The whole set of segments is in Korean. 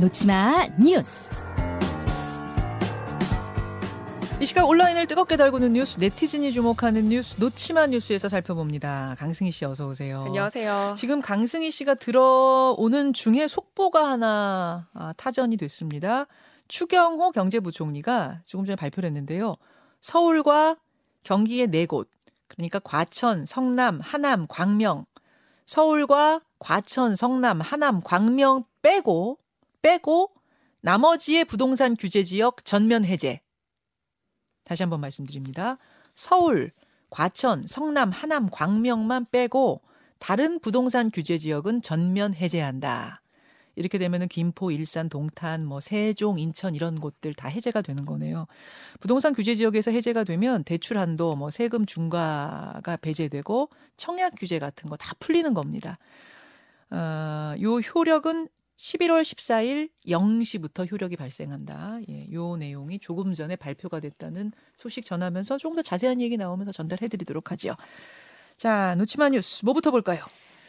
놓치마 뉴스. 이 시각 온라인을 뜨겁게 달구는 뉴스, 네티즌이 주목하는 뉴스, 놓치마 뉴스에서 살펴봅니다. 강승희 씨 어서 오세요. 안녕하세요. 지금 강승희 씨가 들어오는 중에 속보가 하나 아, 타전이 됐습니다. 추경호 경제부총리가 조금 전에 발표를 했는데요. 서울과 경기의 네 곳, 그러니까 과천, 성남, 하남, 광명, 서울과 과천, 성남, 하남, 광명 빼고 빼고 나머지의 부동산 규제 지역 전면 해제. 다시 한번 말씀드립니다. 서울, 과천, 성남, 하남, 광명만 빼고 다른 부동산 규제 지역은 전면 해제한다. 이렇게 되면은 김포, 일산, 동탄, 뭐 세종, 인천 이런 곳들 다 해제가 되는 거네요. 부동산 규제 지역에서 해제가 되면 대출 한도, 뭐 세금 중과가 배제되고 청약 규제 같은 거 다 풀리는 겁니다. 어, 요 효력은 11월 14일 0시부터 효력이 발생한다. 예, 요 내용이 조금 전에 발표가 됐다는 소식 전하면서 조금 더 자세한 얘기 나오면서 전달해 드리도록 하죠. 자, 노치마 뉴스 뭐부터 볼까요?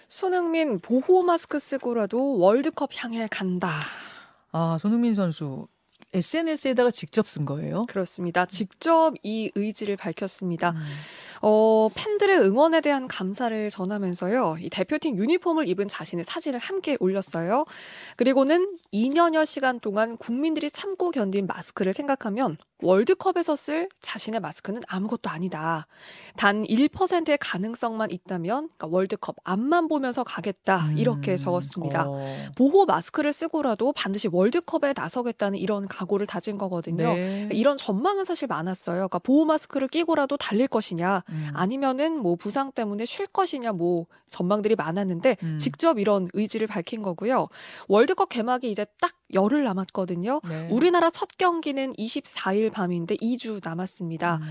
손흥민 보호 마스크 쓰고라도 월드컵 향해 간다. 아, 손흥민 선수 SNS에다가 직접 쓴 거예요? 그렇습니다. 직접 이 의지를 밝혔습니다. 음. 어, 팬들의 응원에 대한 감사를 전하면서요. 이 대표팀 유니폼을 입은 자신의 사진을 함께 올렸어요. 그리고는 2년여 시간 동안 국민들이 참고 견딘 마스크를 생각하면 월드컵에서 쓸 자신의 마스크는 아무것도 아니다. 단 1%의 가능성만 있다면 그러니까 월드컵 앞만 보면서 가겠다. 이렇게 음, 적었습니다. 어. 보호 마스크를 쓰고라도 반드시 월드컵에 나서겠다는 이런 각오를 다진 거거든요. 네. 이런 전망은 사실 많았어요. 그러니까 보호 마스크를 끼고라도 달릴 것이냐, 음. 아니면은 뭐 부상 때문에 쉴 것이냐, 뭐 전망들이 많았는데 음. 직접 이런 의지를 밝힌 거고요. 월드컵 개막이 이제 딱 열흘 남았거든요. 네. 우리나라 첫 경기는 24일 밤인데 2주 남았습니다. 음.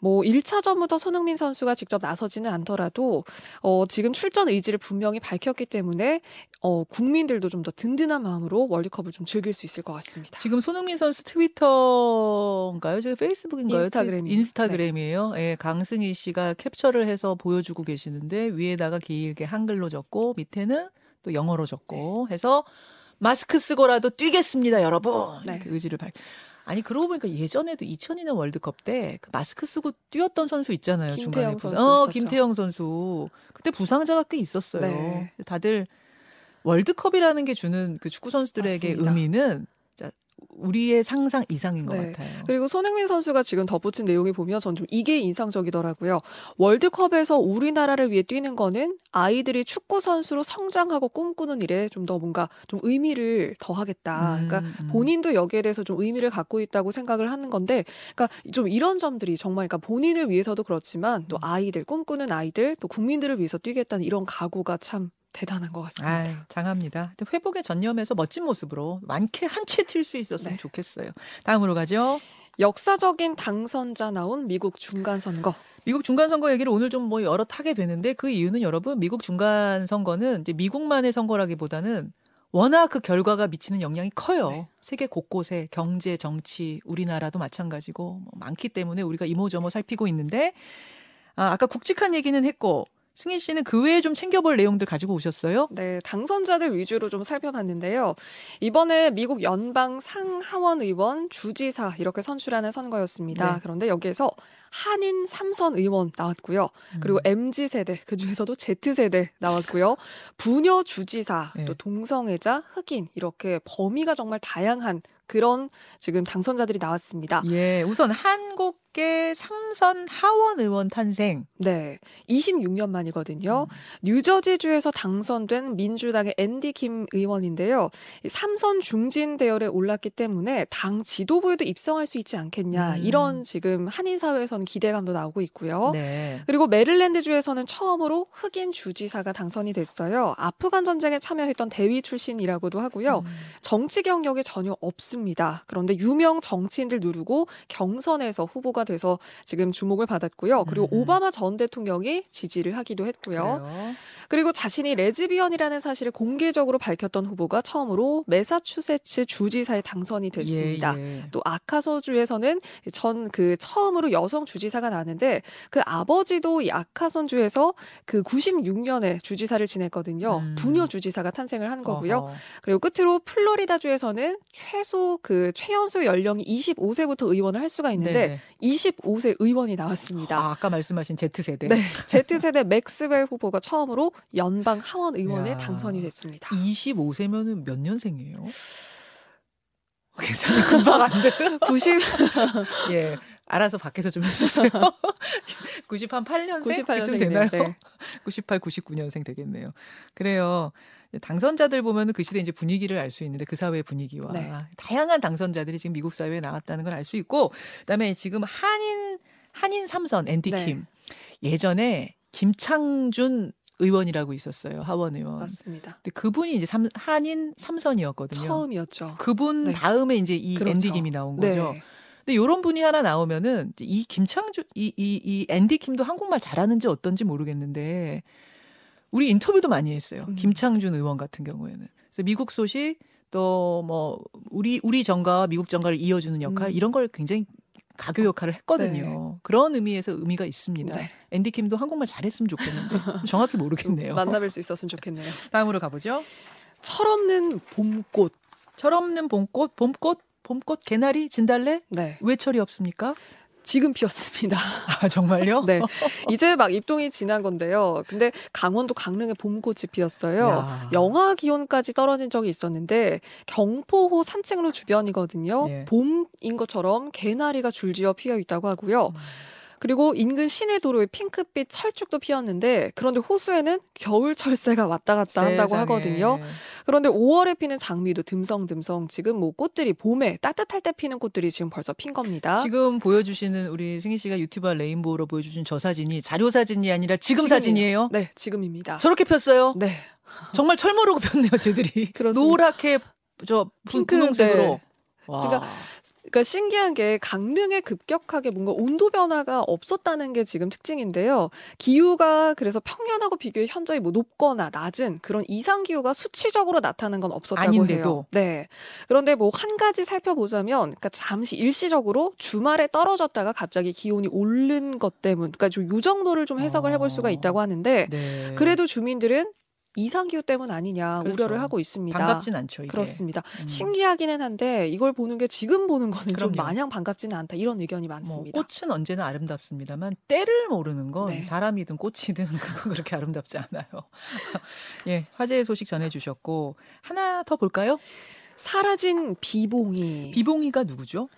뭐 1차전부터 손흥민 선수가 직접 나서지는 않더라도 어 지금 출전 의지를 분명히 밝혔기 때문에 어 국민들도 좀 더 든든한 마음으로 월드컵을 좀 즐길 수 있을 것 같습니다. 지금 손흥민 선수 트위터인가요? 저기 페이스북인가요? 인스타그램 인스타그램이에요. 네. 예, 강승희 씨가 캡처를 해서 보여주고 계시는데 위에다가 길게 한글로 적고 밑에는 또 영어로 적고 네. 해서 마스크 쓰고라도 뛰겠습니다, 여러분. 네. 이렇게 의지를 밝. 아니 그러고 보니까 예전에도 2002년 월드컵 때 그 마스크 쓰고 뛰었던 선수 있잖아요. 중간에 부상. 어, 김태형 선수. 그때 부상자가 꽤 있었어요. 네. 다들 월드컵이라는 게 주는 그 축구 선수들에게 맞습니다. 의미는 우리의 상상 이상인 것 네. 같아요. 그리고 손흥민 선수가 지금 덧붙인 내용이 보면 전 좀 이게 인상적이더라고요. 월드컵에서 우리나라를 위해 뛰는 거는 아이들이 축구 선수로 성장하고 꿈꾸는 일에 좀 더 뭔가 좀 의미를 더하겠다. 음, 그러니까 음. 본인도 여기에 대해서 좀 의미를 갖고 있다고 생각을 하는 건데, 그러니까 좀 이런 점들이 정말 그러니까 본인을 위해서도 그렇지만 또 음. 아이들 꿈꾸는 아이들 또 국민들을 위해서 뛰겠다는 이런 각오가 참 대단한 것 같습니다. 아유, 장합니다. 회복에 전념해서 멋진 모습으로 많게 한 채 튈 수 있었으면 네. 좋겠어요. 다음으로 가죠. 역사적인 당선자 나온 미국 중간 선거. 미국 중간 선거 얘기를 오늘 좀 뭐 여러 타게 되는데 그 이유는 여러분 미국 중간 선거는 이제 미국만의 선거라기보다는 워낙 그 결과가 미치는 영향이 커요. 네. 세계 곳곳에 경제, 정치, 우리나라도 마찬가지고 뭐 많기 때문에 우리가 이모저모 살피고 있는데 아, 아까 굵직한 얘기는 했고 승희 씨는 그 외에 좀 챙겨볼 내용들 가지고 오셨어요? 네, 당선자들 위주로 좀 살펴봤는데요. 이번에 미국 연방 상하원 의원, 주지사 이렇게 선출하는 선거였습니다. 네. 그런데 여기에서 한인 삼선 의원 나왔고요. 그리고 음. MZ 세대 그 중에서도 Z 세대 나왔고요. 부녀 주지사 네. 또 동성애자 흑인 이렇게 범위가 정말 다양한 그런 지금 당선자들이 나왔습니다. 예, 우선 한국 함께 삼선 하원 의원 탄생. 네. 26년 만이거든요. 음. 뉴저지주에서 당선된 민주당의 앤디 킴 의원인데요. 삼선 중진 대열에 올랐기 때문에 당 지도부에도 입성할 수 있지 않겠냐. 음. 이런 지금 한인 사회에서는 기대감도 나오고 있고요. 네. 그리고 메릴랜드주에서는 처음으로 흑인 주지사가 당선이 됐어요. 아프간 전쟁에 참여했던 대위 출신이라고도 하고요. 음. 정치 경력이 전혀 없습니다. 없습니다. 그런데 유명 정치인들 누르고 경선에서 후보가 돼서 지금 주목을 받았고요. 그리고 음. 오바마 전 대통령이 지지를 하기도 했고요. 그래요. 그리고 자신이 레즈비언이라는 사실을 공개적으로 밝혔던 후보가 처음으로 매사추세츠 주지사에 당선이 됐습니다. 예, 예. 또 아칸소주에서는 전 그 처음으로 여성 주지사가 나는데 그 아버지도 이 아칸소주에서 그 96년에 주지사를 지냈거든요. 음. 부녀 주지사가 탄생을 한 거고요. 어허. 그리고 끝으로 플로리다주에서는 최소 그 최연소 연령이 25세부터 의원을 할 수가 있는데 네네. 25세 의원이 나왔습니다. 아, 아까 말씀하신 Z세대. 네, Z세대 맥스웰 후보가 처음으로 연방 하원 의원에 야. 당선이 됐습니다. 25세면은 몇 년생이에요? 계산이 금방 안 돼. 90 예. 알아서 밖에서 좀 해주세요. 98, 8년생? 98년생 되나요? 네. 98, 99년생 되겠네요. 그래요. 당선자들 보면은 그 시대 이제 분위기를 알 수 있는데 그 사회의 분위기와 네. 다양한 당선자들이 지금 미국 사회에 나왔다는 걸 알 수 있고 그다음에 지금 한인 한인 삼선 앤디 네. 킴 예전에 김창준 의원이라고 있었어요 하원 의원. 맞습니다. 근데 그분이 이제 삼, 한인 삼선이었거든요. 처음이었죠. 그분 네. 다음에 이제 이 그렇죠. 앤디 김이 나온 거죠. 네. 근데 이런 분이 하나 나오면은 이 김창주 이 이 이 앤디 킴도 한국말 잘하는지 어떤지 모르겠는데 우리 인터뷰도 많이 했어요. 음. 김창준 의원 같은 경우에는. 그래서 미국 소식 또 뭐 우리 우리 정가와 미국 정가를 이어주는 역할 음. 이런 걸 굉장히 가교 역할을 했거든요. 그런 의미에서 의미가 있습니다. 네. 앤디 킴도 한국말 잘했으면 좋겠는데 정확히 모르겠네요. 만나뵐 수 있었으면 좋겠네요. 다음으로 가보죠. 철없는 봄꽃. 철없는 봄꽃, 봄꽃, 봄꽃, 개나리, 진달래 네. 왜 철이 없습니까? 지금 피었습니다. 아 정말요? 네. 이제 막 입동이 지난 건데요. 근데 강원도 강릉에 봄꽃이 피었어요. 야. 영하 기온까지 떨어진 적이 있었는데 경포호 산책로 주변이거든요. 예. 봄인 것처럼 개나리가 줄지어 피어 있다고 하고요. 음. 그리고 인근 시내 도로에 핑크빛 철쭉도 피었는데 그런데 호수에는 겨울 철새가 왔다 갔다 한다고 세상에. 하거든요. 그런데 5월에 피는 장미도 듬성듬성 지금 뭐 꽃들이 봄에 따뜻할 때 피는 꽃들이 지금 벌써 핀 겁니다. 지금 보여주시는 우리 승희 씨가 유튜브 레인보우로 보여주신 저 사진이 자료 사진이 아니라 지금 지금이에요. 사진이에요. 네, 지금입니다. 저렇게 폈어요. 네. 정말 철 모르고 폈네요, 쟤들이. 그렇습니다. 노랗게 저 핑크, 분홍색으로. 네. 와. 제가 그러니까 신기한 게 강릉에 급격하게 뭔가 온도 변화가 없었다는 게 지금 특징인데요. 기후가 그래서 평년하고 비교해 현저히 뭐 높거나 낮은 그런 이상 기후가 수치적으로 나타나는 건 없었다고 아닌데도. 해요. 네. 그런데 뭐 한 가지 살펴보자면 그러니까 잠시 일시적으로 주말에 떨어졌다가 갑자기 기온이 오른 것 때문 그러니까 좀 요 정도를 좀 해석을 해볼 수가 있다고 하는데 네. 그래도 주민들은 이상 기후 때문 아니냐 그렇죠. 우려를 하고 있습니다. 반갑진 않죠, 이게. 그렇습니다. 음. 신기하기는 한데 이걸 보는 게 지금 보는 거는 좀 그럼요. 마냥 반갑지는 않다 이런 의견이 뭐 많습니다. 꽃은 언제나 아름답습니다만 때를 모르는 건 네. 사람이든 꽃이든 그거 그렇게 아름답지 않아요. 예, 화제의 소식 전해주셨고 하나 더 볼까요? 사라진 비봉이 비봉이가 누구죠?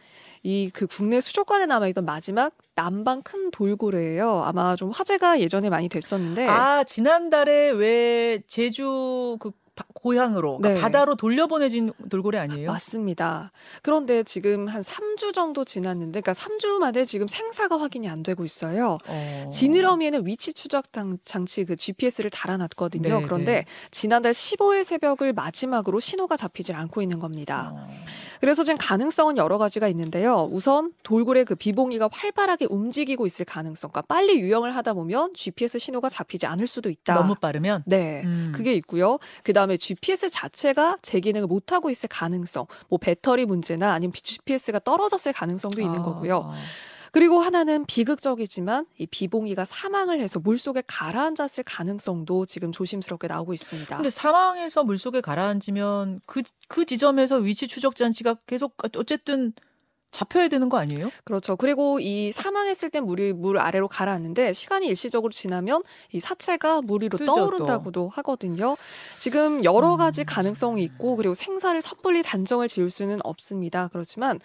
이 그 국내 수족관에 남아있던 마지막 남방 큰 돌고래예요. 아마 좀 화제가 예전에 많이 됐었는데 아 지난달에 왜 제주 그 바- 고향으로 그러니까 네. 바다로 돌려보내진 돌고래 아니에요? 맞습니다. 그런데 지금 한 3주 정도 지났는데 그러니까 3주 만에 지금 생사가 확인이 안 되고 있어요. 어. 지느러미에는 위치 추적 당- 장치 그 GPS를 달아놨거든요. 네, 그런데 네. 지난달 15일 새벽을 마지막으로 신호가 잡히질 않고 있는 겁니다. 어. 그래서 지금 가능성은 여러 가지가 있는데요. 우선 돌고래 그 비봉이가 활발하게 움직이고 있을 가능성과 빨리 유영을 하다 보면 GPS 신호가 잡히지 않을 수도 있다. 너무 빠르면 네. 음. 그게 있고요. 그 다음 에 GPS 자체가 제 기능을 못 하고 있을 가능성, 뭐 배터리 문제나 아니면 GPS가 떨어졌을 가능성도 있는 아, 거고요. 아. 그리고 하나는 비극적이지만 이 비봉이가 사망을 해서 물속에 가라앉았을 가능성도 지금 조심스럽게 나오고 있습니다. 근데 사망해서 물속에 가라앉으면 그, 그 지점에서 위치 추적 장치가 계속 어쨌든 잡혀야 되는 거 아니에요? 그렇죠. 그리고 이 사망했을 땐 물이 물 아래로 가라앉는데 시간이 일시적으로 지나면 이 사체가 물 위로 뜨죠, 떠오른다고도 하거든요. 지금 여러 가지 음. 가능성이 있고 그리고 생사를 섣불리 단정을 지을 수는 없습니다. 그렇지만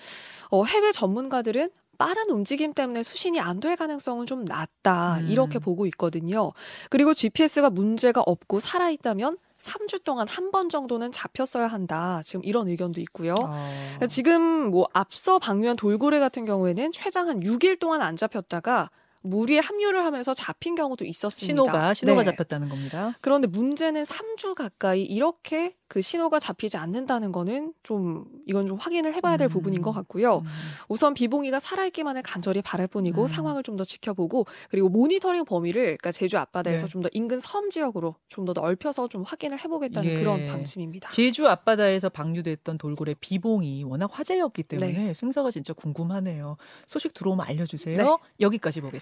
어, 해외 전문가들은 빠른 움직임 때문에 수신이 안 될 가능성은 좀 낮다 음. 이렇게 보고 있거든요. 그리고 GPS가 문제가 없고 살아 있다면 3주 동안 한 번 정도는 잡혔어야 한다. 지금 이런 의견도 있고요. 아. 지금 뭐 앞서 방류한 돌고래 같은 경우에는 최장 한 6일 동안 안 잡혔다가 물에 합류를 하면서 잡힌 경우도 있었습니다. 신호가 신호가 네. 잡혔다는 겁니다. 그런데 문제는 3주 가까이 이렇게 그 신호가 잡히지 않는다는 거는 좀 이건 좀 확인을 해봐야 될 음. 부분인 것 같고요. 음. 우선 비봉이가 살아있기만을 간절히 바랄 뿐이고 음. 상황을 좀 더 지켜보고 그리고 모니터링 범위를 그러니까 제주 앞바다에서 네. 좀더 인근 섬 지역으로 좀 더 넓혀서 좀 확인을 해보겠다는 예. 그런 방침입니다. 제주 앞바다에서 방류됐던 돌고래 비봉이 워낙 화제였기 때문에 네. 생사가 진짜 궁금하네요. 소식 들어오면 알려주세요. 네. 여기까지 보겠